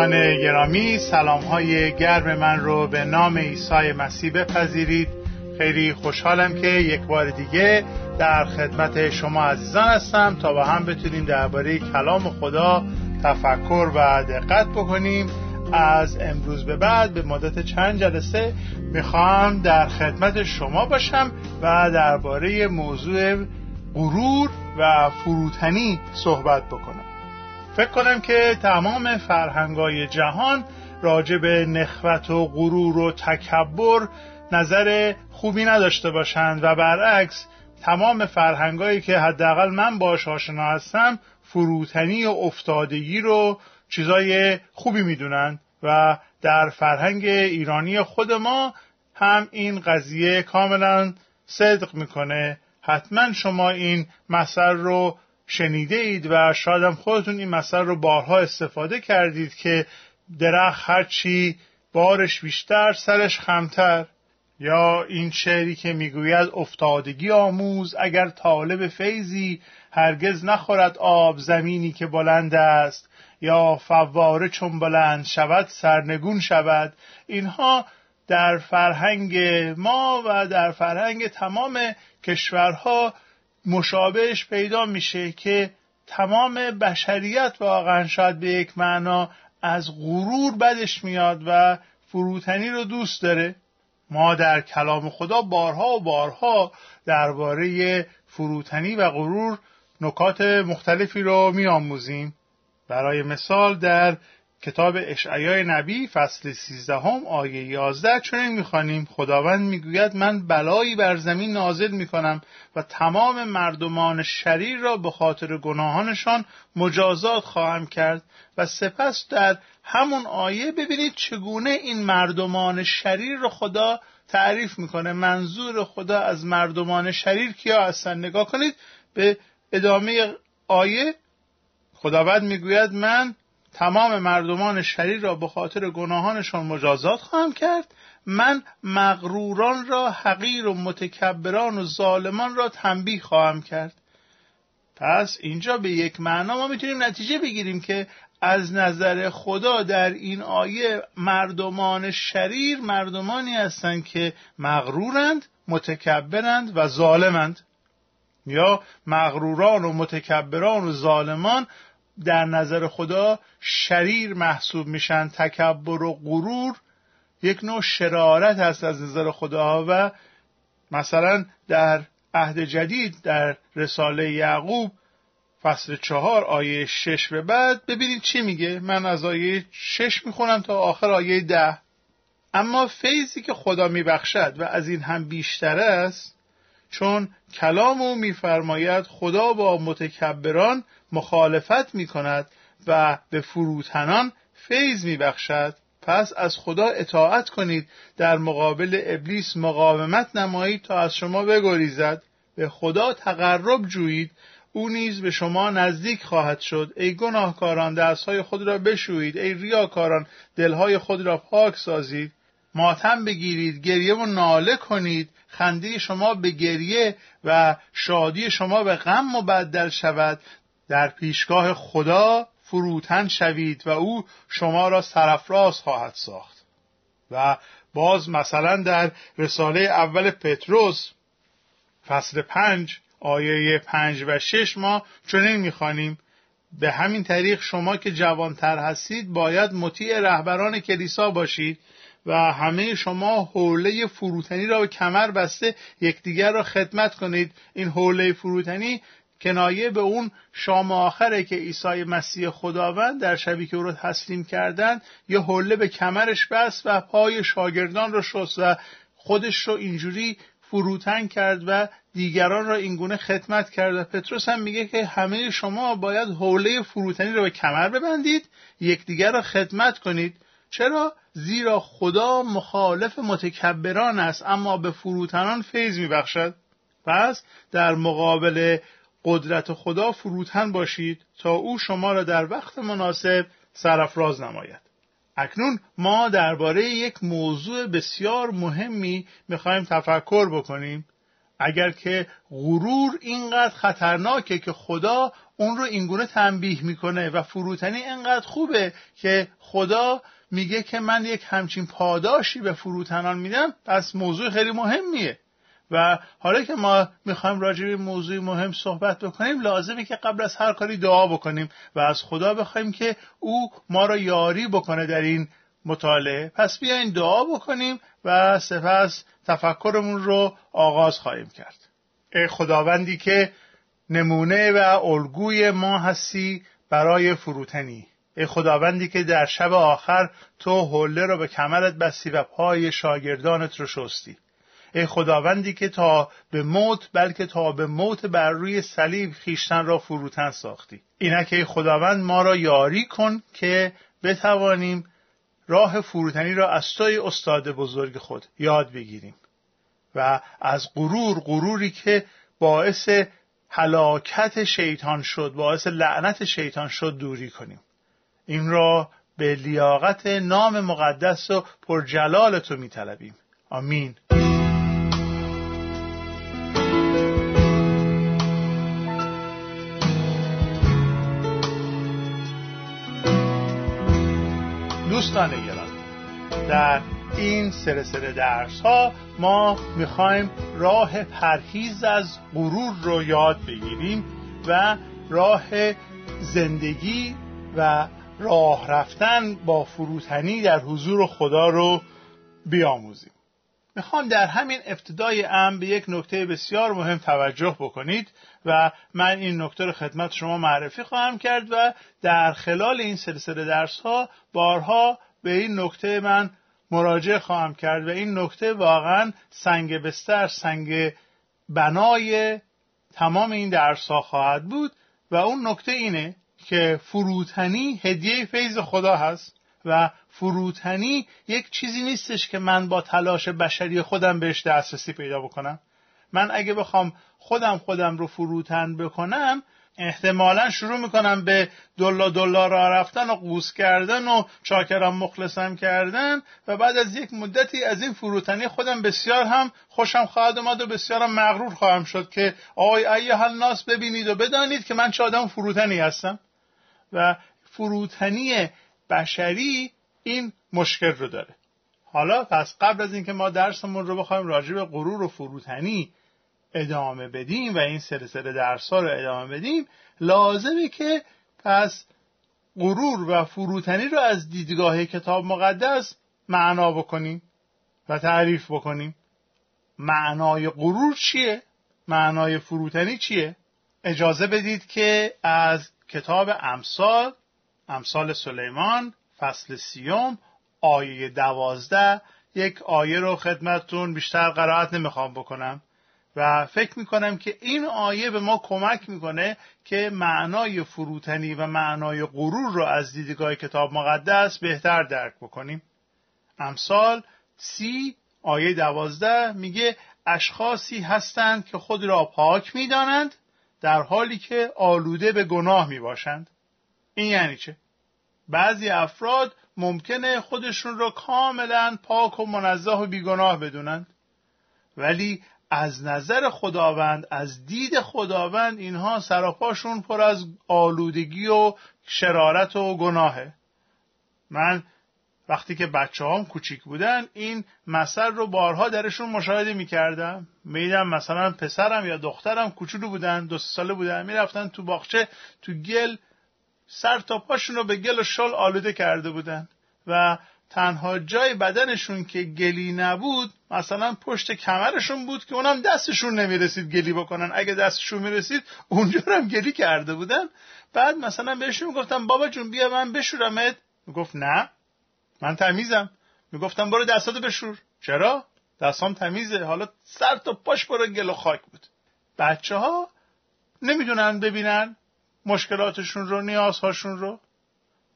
دوستان گرامی سلام های گرم من رو به نام عیسی مسیح بپذیرید. خیلی خوشحالم که یک بار دیگه در خدمت شما عزیزان هستم تا با هم بتونیم درباره کلام خدا تفکر و دقت بکنیم. از امروز به بعد به مدت چند جلسه می‌خوام در خدمت شما باشم و درباره موضوع غرور و فروتنی صحبت بکنم. فکر کنم که تمام فرهنگای جهان راجع به نخوت و غرور و تکبر نظر خوبی نداشته باشند و برعکس تمام فرهنگایی که حداقل من باش آشنا هستم فروتنی و افتادگی رو چیزای خوبی می‌دونن و در فرهنگ ایرانی خود ما هم این قضیه کاملا صدق می‌کنه. حتما شما این مثل رو شنیده اید و شاید هم خودتون این مثل رو بارها استفاده کردید که درخت هرچی بارش بیشتر سرش خمتر. یا این شعری که می‌گوید افتادگی آموز اگر طالب فیضی هرگز نخورد آب زمینی که بلند است یا فواره چون بلند شود سرنگون شود. اینها در فرهنگ ما و در فرهنگ تمام کشورها مشابهش پیدا میشه که تمام بشریت واقعا شاید به یک معنا از غرور بدش میاد و فروتنی رو دوست داره. ما در کلام خدا بارها و بارها درباره فروتنی و غرور نکات مختلفی رو میآموزیم. برای مثال در کتاب اشعیای نبی فصل 13 هم آیه 11 چنین می‌خوانیم. خداوند می‌گوید من بلایی بر زمین نازل می‌کنم و تمام مردمان شریر را به خاطر گناهانشان مجازات خواهم کرد و سپس در همون آیه ببینید چگونه این مردمان شریر رو خدا تعریف می‌کنه. منظور خدا از مردمان شریر کیا هستن؟ نگاه کنید. به ادامه آیه خداوند می‌گوید من تمام مردمان شریر را به خاطر گناهانشان مجازات خواهم کرد. من مغروران را حقیر و متکبران و ظالمان را تنبیه خواهم کرد. پس اینجا به یک معنا ما می‌تونیم نتیجه بگیریم که از نظر خدا در این آیه مردمان شریر مردمانی هستند که مغرورند متکبرند و ظالمند. یا مغروران و متکبران و ظالمان در نظر خدا شریر محسوب میشن تکبر و غرور یک نوع شرارت هست از نظر خدا و مثلا در عهد جدید در رساله یعقوب فصل چهار آیه شش به بعد ببینید چی میگه؟ من از آیه شش می‌خونم تا آخر آیه ده. اما فیضی که خدا میبخشد و از این هم بیشتر است چون کلام او میفرماید خدا با متکبران مخالفت می کند و به فروتنان فیض می بخشد پس از خدا اطاعت کنید در مقابل ابلیس مقاومت نمایید تا از شما بگریزد. به خدا تقرب جویید او نیز به شما نزدیک خواهد شد. ای گناهکاران دستهای خود را بشویید. ای ریاکاران دلهای خود را پاک سازید. ماتم بگیرید گریه و ناله کنید خنده شما به گریه و شادی شما به غم مبدل شود. در پیشگاه خدا فروتن شوید و او شما را سرفراز خواهد ساخت. و باز مثلا در رساله اول پتروس فصل پنج آیه پنج و شش ما چنین می‌خوانیم. به همین طریق شما که جوانتر هستید باید مطیع رهبران کلیسا باشید. و همه شما حوله فروتنی را به کمر بسته یکدیگر را خدمت کنید. این حوله فروتنی کنایه به اون شام آخره که عیسی مسیح خداوند در شبی که او را تسلیم کردند یه حله به کمرش بست و پای شاگردان را شست و خودش رو اینجوری فروتن کرد و دیگران را اینگونه خدمت کرد. و پتروس هم میگه که همه شما باید حوله فروتنی را به کمر ببندید یکدیگر را خدمت کنید. چرا؟ زیرا خدا مخالف متکبران است اما به فروتنان فیض میبخشد. پس در مقابل قدرت خدا فروتن باشید تا او شما را در وقت مناسب سرافراز نماید. اکنون ما درباره یک موضوع بسیار مهمی می‌خواهیم تفکر بکنیم. اگر که غرور اینقدر خطرناکه که خدا اون رو اینگونه تنبیه می‌کنه و فروتنی اینقدر خوبه که خدا میگه که من یک همچین پاداشی به فروتنان میدم پس موضوع خیلی مهمیه. و حالا که ما می‌خوایم راجع به موضوع مهم صحبت بکنیم لازمه که قبل از هر کاری دعا بکنیم و از خدا بخوایم که او ما را یاری بکنه در این مطالعه. پس بیاین دعا بکنیم و سپس تفکرمون رو آغاز خواهیم کرد. ای خداوندی که نمونه و الگوی ما هستی برای فروتنی. ای خداوندی که در شب آخر تو حله را به کمرت بستی و پای شاگردانت رو شستی. ای خداوندی که تا به موت بلکه تا به موت بر روی صلیب خیشتن را فروتن ساختی. اینک ای خداوند ما را یاری کن که بتوانیم راه فروتنی را از توی استاد بزرگ خود یاد بگیریم. و از غرور غروری که باعث هلاکت شیطان شد باعث لعنت شیطان شد دوری کنیم. این را به لیاقت نام مقدس و پرجلال تو میطلبیم. آمین. دوستان گرامی در این سلسله درس ها ما می‌خوایم راه پرهیز از غرور رو یاد بگیریم و راه زندگی و راه رفتن با فروتنی در حضور خدا رو بیاموزیم. می‌خوام در همین ابتدای ام به یک نکته بسیار مهم توجه بکنید و من این نکته رو خدمت شما معرفی خواهم کرد و در خلال این سلسله درس ها بارها به این نکته من مراجعه خواهم کرد و این نکته واقعا سنگ بستر سنگ بنای تمام این درس ها خواهد بود و اون نکته اینه که فروتنی هدیه فیض خدا هست و فروتنی یک چیزی نیستش که من با تلاش بشری خودم بهش دسترسی پیدا بکنم. من اگه بخوام خودم خودم رو فروتن بکنم احتمالا شروع می‌کنم به دلا دلا را رفتن و قوس کردن و چاکرم مخلصم کردن و بعد از یک مدتی از این فروتنی خودم بسیار هم خوشم خواهد اومد و بسیارم مغرور خواهم شد که آی ایه ناس ببینید و بدانید که من چه آدم فروتنی هستم. و فروتنی بشری این مشکل رو داره حالا پس قبل از اینکه ما درسمون رو بخوایم راجع به غرور و فروتنی ادامه بدیم و این سلسله درس ها رو ادامه بدیم لازمه که پس غرور و فروتنی رو از دیدگاه کتاب مقدس معنا بکنیم و تعریف بکنیم معنای غرور چیه؟ معنای فروتنی چیه؟ اجازه بدید که از کتاب امثال امثال سلیمان فصل سیوم آیه دوازده. یک آیه رو خدمتتون بیشتر قرائت نمی‌خوام بکنم و فکر می‌کنم که این آیه به ما کمک می‌کنه که معنای فروتنی و معنای غرور رو از دیدگاه کتاب مقدس بهتر درک بکنیم. امثال سی آیه دوازده میگه اشخاصی هستند که خود را پاک می‌دانند در حالی که آلوده به گناه می‌باشند. این یعنی چه؟ بعضی افراد ممکنه خودشون را کاملا پاک و منزه و بیگناه بدونند. ولی از نظر خداوند از دید خداوند اینها سراپاشون پر از آلودگی و شرارت و گناهه. من وقتی که بچه هم کوچیک بودن این مثل رو بارها درشون مشاهده می‌کردم. میدم مثلا پسرم یا دخترم کوچولو بودن دو ساله بودن می‌رفتن تو باغچه تو گل سر تا پاشون رو به گل و شل آلوده کرده بودن. و تنها جای بدنشون که گلی نبود مثلا پشت کمرشون بود که اونم دستشون نمی‌رسید گلی بکنن. اگه دستشون می‌رسید اونجا هم گلی کرده بودن. بعد مثلا بهشون می‌گفتم بابا جون بیا من بشورمت. می‌گفت نه. من تمیزم. می‌گفتم برو دستاتو بشور. چرا؟ دستام تمیزه. حالا سر تا پاش برو گل و خاک بود. بچه ها نمی‌دونن ببینن مشکلاتشون رو نیازهاشون رو.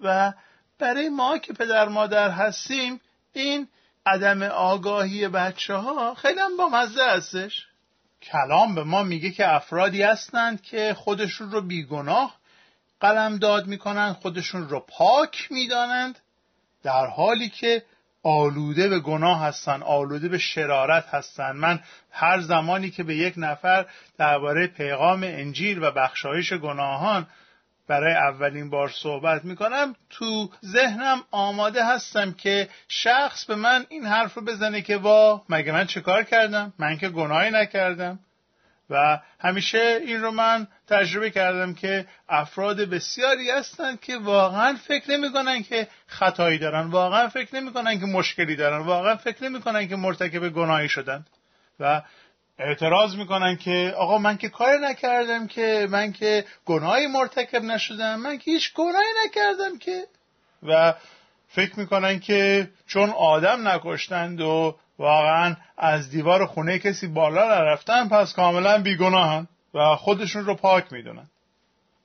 و برای ما که پدر مادر هستیم این عدم آگاهی بچه ها خیلی هم با مزه هستش. کلام به ما میگه که افرادی هستند که خودشون رو بیگناه قلم داد می‌کنند خودشون رو پاک می‌دانند. در حالی که آلوده به گناه هستن آلوده به شرارت هستن. من هر زمانی که به یک نفر درباره پیغام انجیل و بخشایش گناهان برای اولین بار صحبت می‌کنم تو ذهنم آماده هستم که شخص به من این حرف رو بزنه که وا مگه من چه کار کردم؟ من که گناهی نکردم. و همیشه این رو من تجربه کردم که افراد بسیاری هستند که واقعا فکر نمی‌کنن که خطایی دارن واقعا فکر نمی‌کنن که مشکلی دارن واقعا فکر نمی‌کنن که مرتکب گناهی شدن و اعتراض می‌کنن که آقا من که کار نکردم که من که گناهی مرتکب نشدم من که هیچ گناهی نکردم که. و فکر می‌کنن که چون آدم نکشتند و واقعا از دیوار خونه کسی بالا نرفتن پس کاملا بیگناهن و خودشون رو پاک می‌دونن.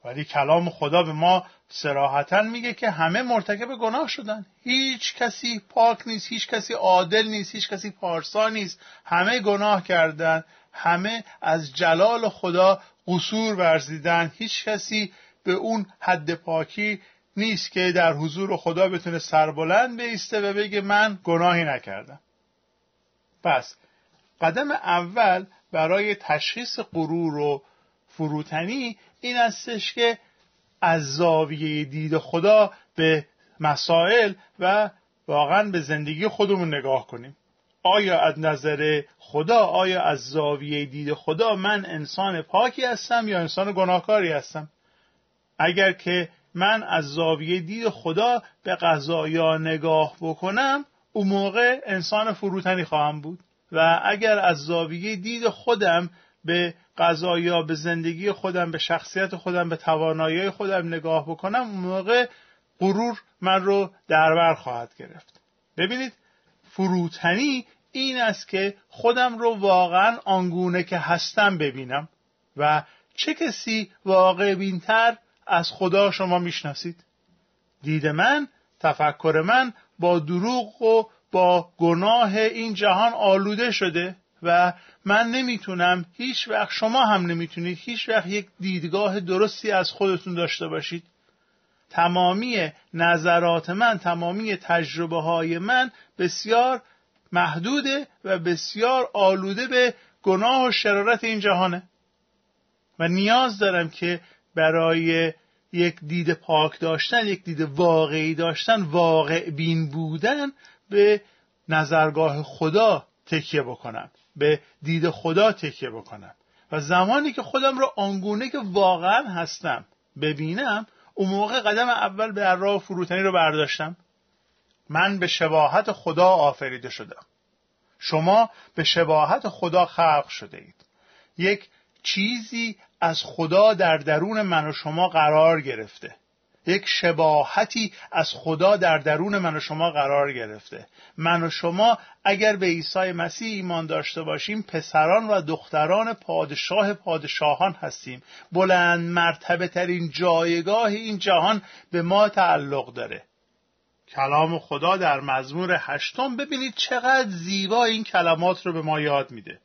ولی کلام خدا به ما سراحتا میگه که همه مرتکب گناه شدن. هیچ کسی پاک نیست هیچ کسی عادل نیست هیچ کسی پارسا نیست. همه گناه کردن همه از جلال خدا قصور ورزیدن. هیچ کسی به اون حد پاکی نیست که در حضور خدا بتونه سربلند بیسته و بگه من گناهی نکردم. پس قدم اول برای تشخیص غرور و فروتنی این استش که از زاویه دید خدا به مسائل و واقعا به زندگی خودمون نگاه کنیم. آیا از نظر خدا آیا از زاویه دید خدا من انسان پاکی هستم یا انسان گناهکاری هستم؟ اگر که من از زاویه دید خدا به قضایا نگاه بکنم اون موقع انسان فروتنی خواهم بود. و اگر از زاویه دید خودم به قضایا به زندگی خودم به شخصیت خودم به توانایی خودم نگاه بکنم اون موقع غرور من رو دربر خواهد گرفت. ببینید فروتنی این است که خودم رو واقعا آنگونه که هستم ببینم. و چه کسی واقع بینتر از خدا شما می‌شناسید؟ دید من تفکر من با دروغ و با گناه این جهان آلوده شده و من نمی‌تونم هیچ وقت شما هم نمی‌تونید هیچ وقت یک دیدگاه درستی از خودتون داشته باشید. تمامی نظرات من تمامی تجربه های من بسیار محدوده و بسیار آلوده به گناه و شرارت این جهانه. و نیاز دارم که برای یک دید پاک داشتن یک دید واقعی داشتن واقع بین بودن به نظرگاه خدا تکیه بکنم به دید خدا تکیه بکنم و زمانی که خودم رو آنگونه که واقعا هستم ببینم اون موقع قدم اول به راه فروتنی رو برداشتم. من به شباهت خدا آفریده شدم. شما به شباهت خدا خلق شده اید. یک چیزی از خدا در درون من و شما قرار گرفته. یک شباهتی از خدا در درون من و شما قرار گرفته. من و شما اگر به عیسی مسیح ایمان داشته باشیم پسران و دختران پادشاه پادشاهان هستیم. بلند مرتبه ترین جایگاه این جهان به ما تعلق داره. کلام خدا در مزمور هشتم ببینید چقدر زیبا این کلمات رو به ما یاد میده.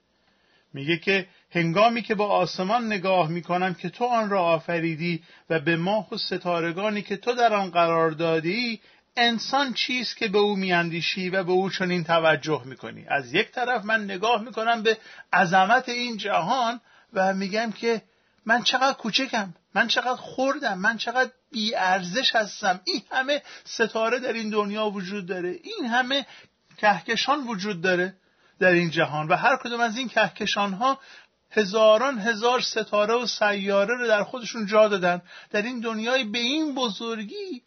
میگه که هنگامی که با آسمان نگاه می‌کنم که تو آن را آفریدی و به ماه و ستارگانی که تو در آن قرار دادی انسان چیست که به او میاندیشی و به او چنین توجه می‌کنی؟ از یک طرف من نگاه می‌کنم به عظمت این جهان و میگم که من چقدر کوچکم من چقدر خوردم من چقدر ارزش هستم. این همه ستاره در این دنیا وجود داره این همه کهکشان وجود داره. در این جهان و هر کدوم از این کهکشان ها هزاران هزار ستاره و سیاره رو در خودشون جا دادن. در این دنیای به این بزرگی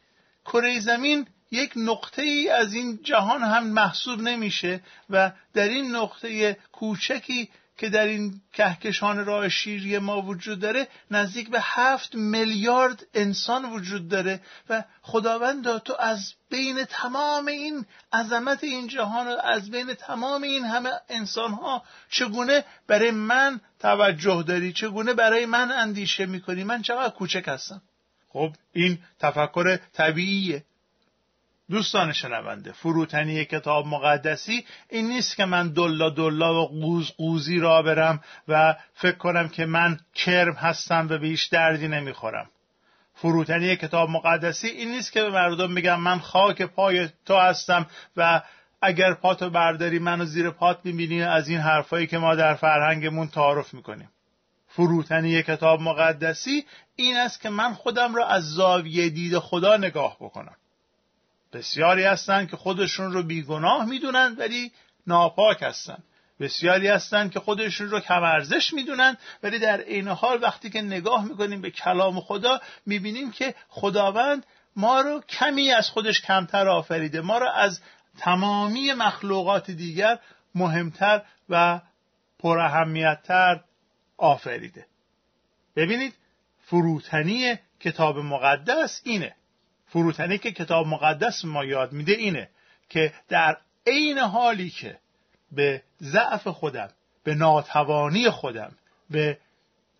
کره زمین یک نقطه ای از این جهان هم محسوب نمیشه و در این نقطه کوچکی که در این کهکشان راه شیری ما وجود داره نزدیک به هفت میلیارد انسان وجود داره و خداوند تو از بین تمام این عظمت این جهان و از بین تمام این همه انسان ها چگونه برای من توجه داری؟ چگونه برای من اندیشه می‌کنی؟ من چقدر کوچک هستم؟ خب این تفکر طبیعیه. دوستان شنونده فروتنی کتاب مقدسی این نیست که من دلا دلا و قوز قوزی را برم و فکر کنم که من کرم هستم و به هیچ دردی نمی‌خورم. فروتنی کتاب مقدسی این نیست که به مردم میگم من خاک پای تو هستم و اگر پاتو برداری منو زیر پات می‌بینی از این حرفایی که ما در فرهنگمون تعارف می‌کنیم. فروتنی کتاب مقدسی این است که من خودم را از زاویه دید خدا نگاه بکنم. بسیاری هستند که خودشون رو بیگناه می‌دونن ولی ناپاک هستند بسیاری هستند که خودشون رو کم ارزش می‌دونن ولی در عین حال وقتی که نگاه می‌کنیم به کلام خدا می‌بینیم که خداوند ما رو کمی از خودش کمتر آفریده. ما رو از تمامی مخلوقات دیگر مهمتر و پراهمیتتر آفریده. ببینید فروتنی کتاب مقدس اینه. فروتنی که کتاب مقدس ما یاد میده اینه که در عین حالی که به ضعف خودم به ناتوانی خودم به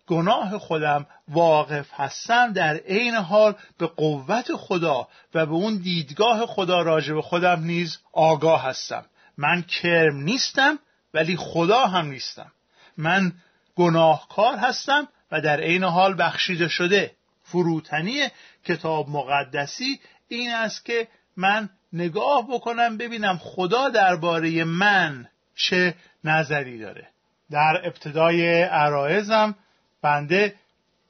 گناه خودم واقف هستم در عین حال به قوت خدا و به اون دیدگاه خدا راجع به خودم نیز آگاه هستم. من کرم نیستم ولی خدا هم نیستم. من گناهکار هستم و در عین حال بخشیده شده. فروتنی کتاب مقدسی این است که من نگاه بکنم ببینم خدا درباره من چه نظری داره. در ابتدای عرایزم بنده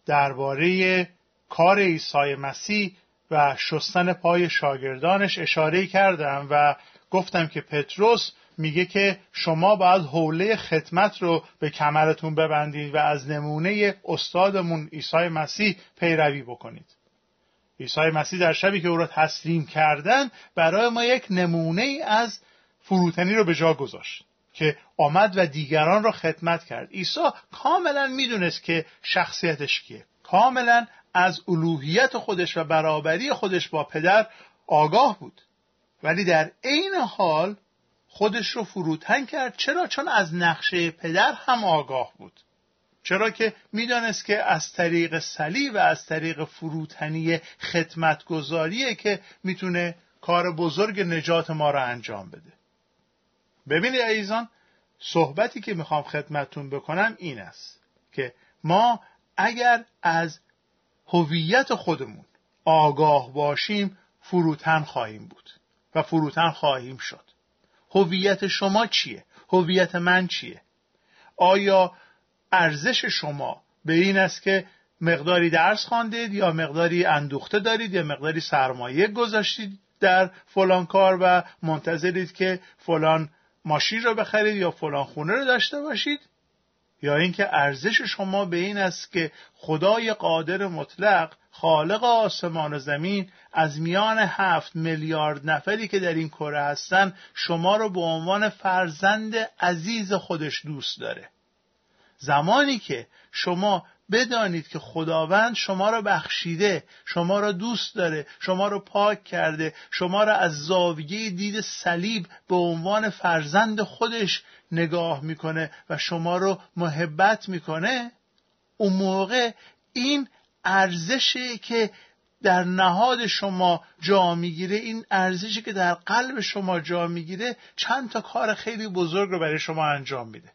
درباره کار عیسی مسیح و شستن پای شاگردانش اشاره کردم و گفتم که پتروس میگه که شما باید حوله خدمت رو به کمرتون ببندید و از نمونه استادمون عیسی مسیح پیروی بکنید. عیسی مسیح در شبی که او را تسلیم کردن برای ما یک نمونه از فروتنی رو به جا گذاشت که آمد و دیگران را خدمت کرد. عیسی کاملا می‌دونست که شخصیتش کیه. کاملا از الوهیت خودش و برابری خودش با پدر آگاه بود. ولی در عین حال خودش رو فروتن کرد. چرا؟ چون از نقشه پدر هم آگاه بود. چرا که می‌دانست که از طریق سلی و از طریق فروتنی خدمتگذاریه که می‌تونه کار بزرگ نجات ما را انجام بده. ببینید عزیزان صحبتی که می‌خوام خدمتتون بکنم این است که ما اگر از هویت خودمون آگاه باشیم فروتن خواهیم بود و فروتن خواهیم شد. هویت شما چیه؟ هویت من چیه؟ آیا ارزش شما به این است که مقداری درس خواندید یا مقداری اندوخته دارید یا مقداری سرمایه گذاشتید در فلان کار و منتظرید که فلان ماشین را بخرید یا فلان خونه رو داشته باشید؟ یا اینکه ارزش شما به این است که خدای قادر مطلق خالق آسمان و زمین از میان هفت میلیارد نفری که در این کره هستن شما رو به عنوان فرزند عزیز خودش دوست داره. زمانی که شما بدانید که خداوند شما را بخشیده شما را دوست داره شما را پاک کرده شما را از زاویه دید صلیب به عنوان فرزند خودش نگاه می‌کنه و شما رو محبت می‌کنه اون موقع این ارزشی که در نهاد شما جا می‌گیره این ارزشی که در قلب شما جا می‌گیره چند تا کار خیلی بزرگ رو برای شما انجام میده.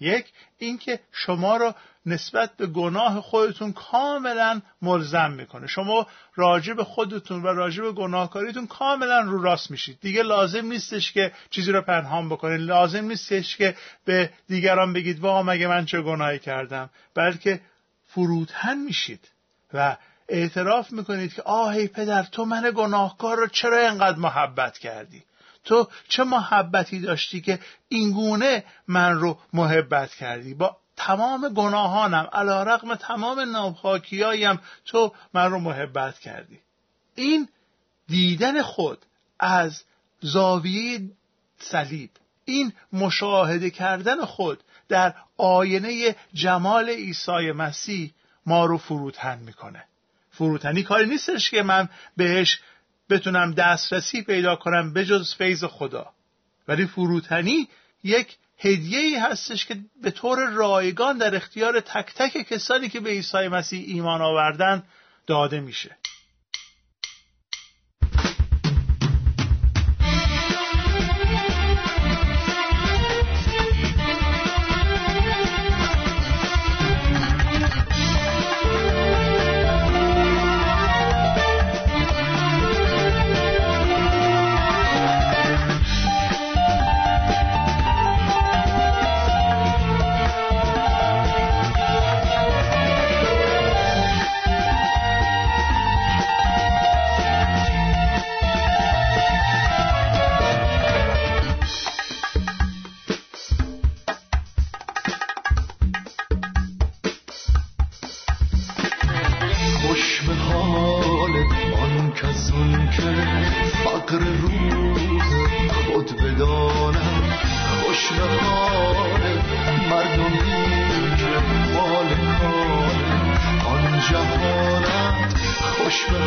یک اینکه شما رو نسبت به گناه خودتون کاملا ملزم می‌کنه. شما راجع به خودتون و راجع به گناهکاریتون کاملا رو راست میشید. دیگه لازم نیستش که چیزی رو پنهان بکنید. لازم نیستش که به دیگران بگید وا مگه من چه گناهی کردم؟ بلکه فروتن میشید. و اعتراف می‌کنید که آه ای پدر تو من گناهکار رو چرا اینقدر محبت کردی؟ تو چه محبتی داشتی که اینگونه من رو محبت کردی؟ با تمام گناهانم علا رقم تمام ناپاکیایم تو من رو محبت کردی. این دیدن خود از زاویه صلیب این مشاهده کردن خود در آینه جمال عیسی مسیح ما رو فروتن می‌کنه. فروتنی کاری نیستش که من بهش بتونم دسترسی پیدا کنم بجز فیض خدا. ولی فروتنی یک هدیه ای هستش که به طور رایگان در اختیار تک تک کسانی که به عیسی مسیح ایمان آوردن داده میشه. فقر روز خود بدانم خوش به مردمی که مال کار. آن جهانم خوش به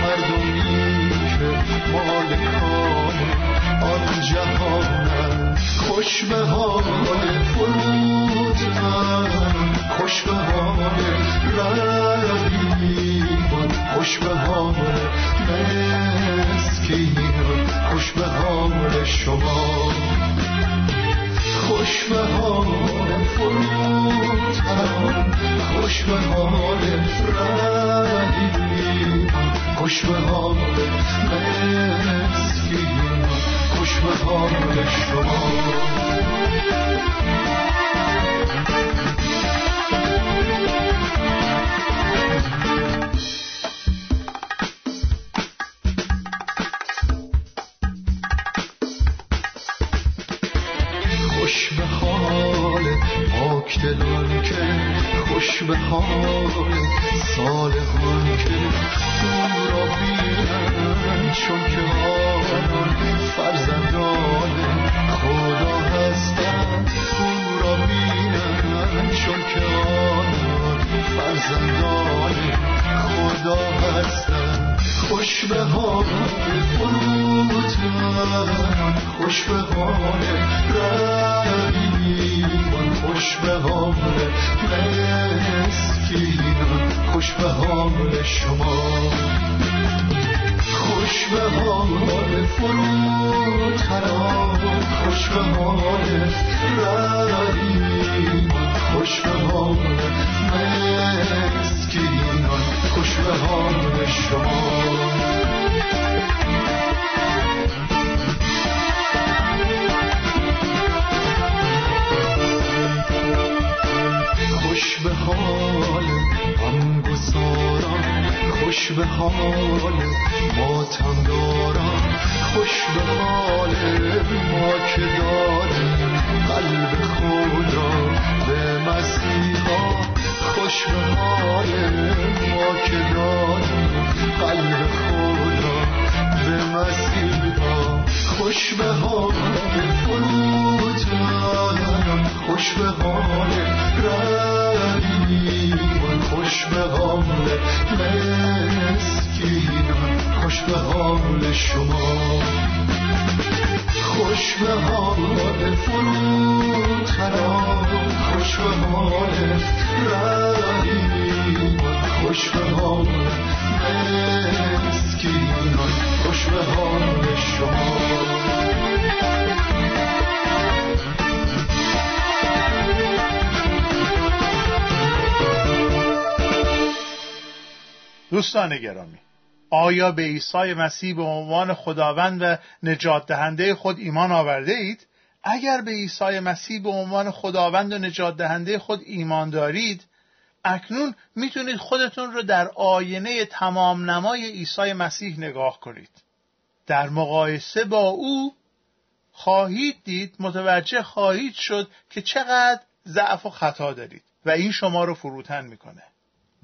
مردمی که مال کار. آن جهانم خوش به حال فرود من خوش به حال رقیبان خوش به حال خوش به حال رهی خوش به حال مسکین خوش به حال شما فروتن خوش به حال رقیبان خوش به حال مسکینان خوش به حال شما. خوش به حال فروتنان خوش به حال رقیبان خوش به حال مسکینان خوش به حال شما. خوش به حال غمگساران خوش به حال ماتم داران خوش به حال ما که داریم قلب خود را به مسیحا خوش به حال ما که داریم قلب خود را به مسیحا. خوش به حال فروتان خوش به حال رقیبان خوش به حال مسکینان خوش به حال شما. خوش به حال فروتنان خوش به حال رقیبان خوش به حال مسکینان خوش به حال دوستان گرامی آیا به عیسی مسیح به عنوان خداوند و نجات دهنده خود ایمان آورده اید؟ اگر به عیسی مسیح به عنوان خداوند و نجات دهنده خود ایمان دارید اکنون می‌تونید خودتون رو در آینه تمام نمای عیسی مسیح نگاه کنید در مقایسه با او خواهید دید متوجه خواهید شد که چقدر ضعف و خطا دارید و این شما رو فروتن می‌کنه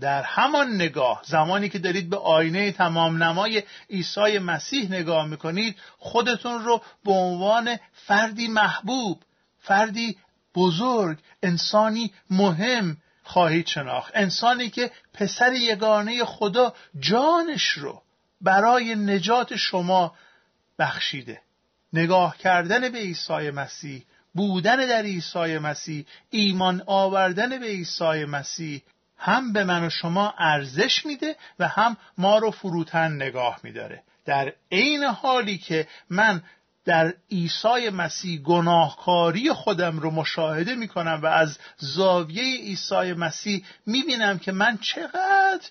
در همان نگاه زمانی که دارید به آینه تمام نمای عیسی مسیح نگاه می‌کنید خودتون رو به عنوان فردی محبوب فردی بزرگ انسانی مهم خواهید شناخت. انسانی که پسر یگانه خدا جانش رو برای نجات شما بخشیده. نگاه کردن به عیسی مسیح بودن در عیسی مسیح ایمان آوردن به عیسی مسیح هم به من و شما ارزش میده و هم ما رو فروتن نگاه میداره. در عین حالی که من در عیسی مسیح گناهکاری خودم رو مشاهده می‌کنم و از زاویه عیسی مسیح می‌بینم که من چقدر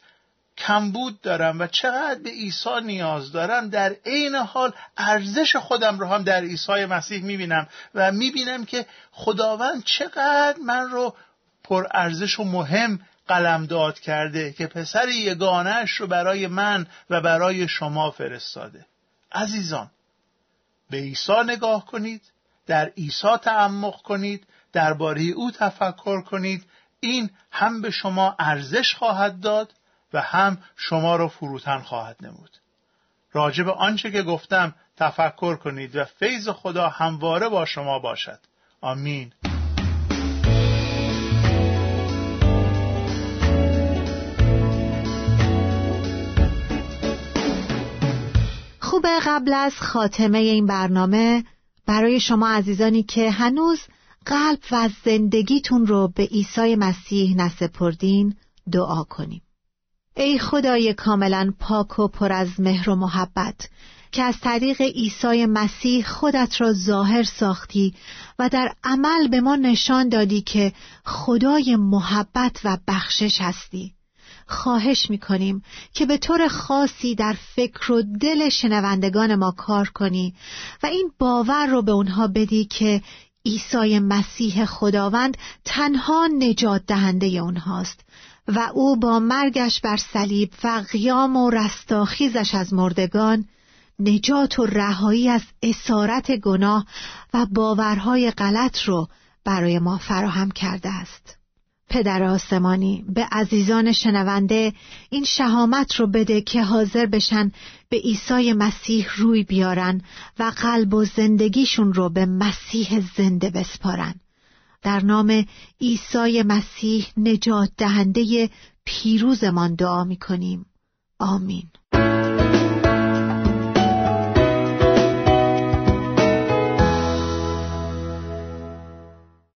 کمبود دارم و چقدر به عیسی نیاز دارم در عین حال ارزش خودم رو هم در عیسی مسیح می‌بینم و می‌بینم که خداوند چقدر من رو پر ارزش و مهم قلمداد کرده که پسر یگانش رو برای من و برای شما فرستاده. عزیزان به عیسی نگاه کنید در عیسی تعمق کنید درباره او تفکر کنید. این هم به شما ارزش خواهد داد و هم شما را فروتن خواهد نمود. راجع به آنچه که گفتم تفکر کنید و فیض خدا همواره با شما باشد. آمین. قبل از خاتمه این برنامه برای شما عزیزانی که هنوز قلب و زندگیتون رو به عیسی مسیح نسپردین دعا کنیم. ای خدای کاملا پاک و پر از مهر و محبت که از طریق عیسی مسیح خودت را ظاهر ساختی و در عمل به ما نشان دادی که خدای محبت و بخشش هستی. خواهش می‌کنیم که به طور خاصی در فکر و دل شنوندگان ما کار کنی و این باور رو به اونها بدی که عیسی مسیح خداوند تنها نجات دهنده اونهاست و او با مرگش بر صلیب و قیام و رستاخیزش از مردگان نجات و رهایی از اسارت گناه و باورهای غلط رو برای ما فراهم کرده است. پدر آسمانی به عزیزان شنونده این شهامت رو بده که حاضر بشن به عیسی مسیح روی بیارن و قلب و زندگیشون رو به مسیح زنده بسپارن. در نام عیسی مسیح نجات دهنده پیروزمان دعا می کنیم آمین.